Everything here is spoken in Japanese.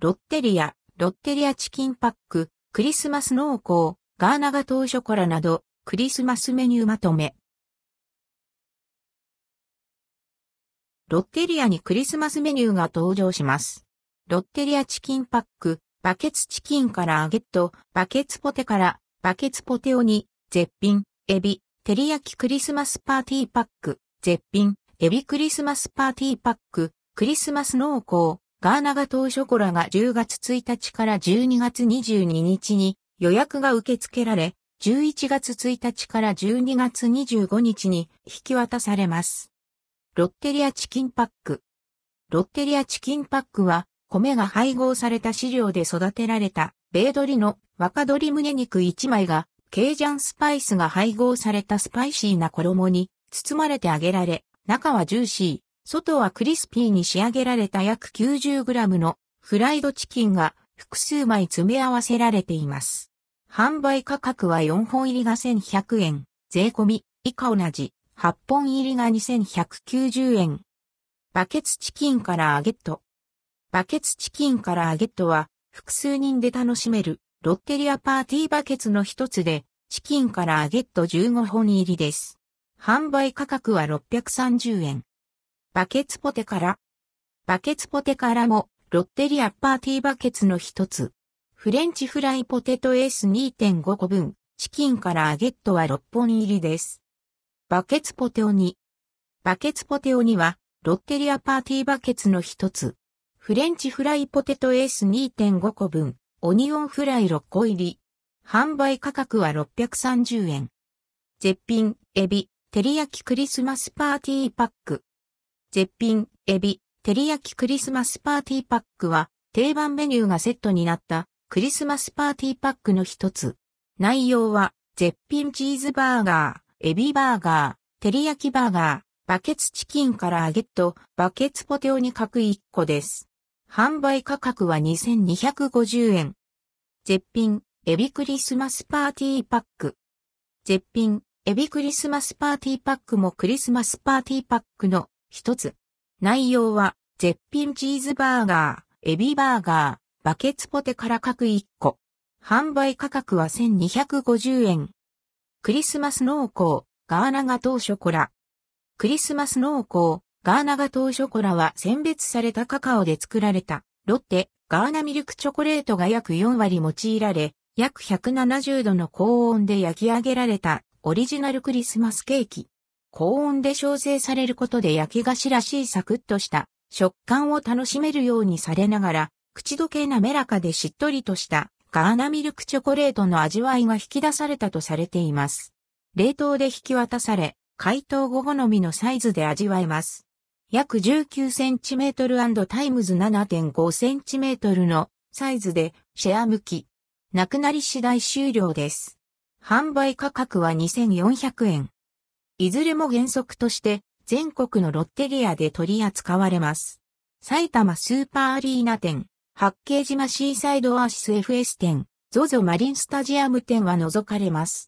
ロッテリア、ロッテリアチキンパック、クリスマス濃厚、ガーナガトーショコラなど、クリスマスメニューまとめ。ロッテリアにクリスマスメニューが登場します。ロッテリアチキンパック、バケツチキンからあげっと、バケツポテから、バケツポテオニ、絶品、エビ、照り焼きクリスマスパーティーパック、絶品、エビクリスマスパーティーパック、クリスマス濃厚、ガーナガトーショコラが10月1日から12月22日に予約が受け付けられ、11月1日から12月25日に引き渡されます。ロッテリアチキンパック。ロッテリアチキンパックは、米が配合された飼料で育てられた、米鶏の若鶏胸肉1枚が、ケージャンスパイスが配合されたスパイシーな衣に包まれて揚げられ、中はジューシー、外はクリスピーに仕上げられた約 90g のフライドチキンが複数枚詰め合わせられています。販売価格は4本入りが1100円、税込み、以下同じ。8本入りが2190円。バケツチキンからアゲット。バケツチキンからアゲットは複数人で楽しめるロッテリアパーティーバケツの一つでチキンからアゲット15本入りです。販売価格は630円。バケツポテから。バケツポテからもロッテリアパーティーバケツの一つ。フレンチフライポテト S 2.5個分。チキンからあげっとは6本入りです。バケツポテオニ。バケツポテオニは、ロッテリアパーティーバケツの一つ。フレンチフライポテト S 2.5個分、オニオンフライ6個入り。販売価格は630円。絶品、エビ、照り焼きクリスマスパーティーパック。絶品、エビ、照り焼きクリスマスパーティーパックは、定番メニューがセットになったクリスマスパーティーパックの一つ。内容は、絶品チーズバーガー、エビバーガー、照り焼きバーガー、バケツチキンからあげっとバケツポテオニ各1個です。販売価格は2250円。絶品、エビクリスマスパーティーパック。絶品、エビクリスマスパーティーパックもクリスマスパーティーパックの一つ。内容は、絶品チーズバーガー、エビバーガー、バケツポテから各1個。販売価格は1250円。クリスマス濃厚、ガーナガトーショコラ。クリスマス濃厚、ガーナガトーショコラは選別されたカカオで作られた、ロッテ、ガーナミルクチョコレートが約4割用いられ、約170度の高温で焼き上げられたオリジナルクリスマスケーキ。高温で焼成されることで焼き菓子らしいサクッとした食感を楽しめるようにされながら、口どけ滑らかでしっとりとしたガーナミルクチョコレートの味わいが引き出されたとされています。冷凍で引き渡され、解凍後好みのサイズで味わえます。約 19cm& times 7.5cm のサイズでシェア向き。なくなり次第終了です。販売価格は2400円。いずれも原則として全国のロッテリアで取り扱われます。埼玉スーパーアリーナ店、八景島シーサイドアーシス FS 店、ZOZO マリンスタジアム店は除かれます。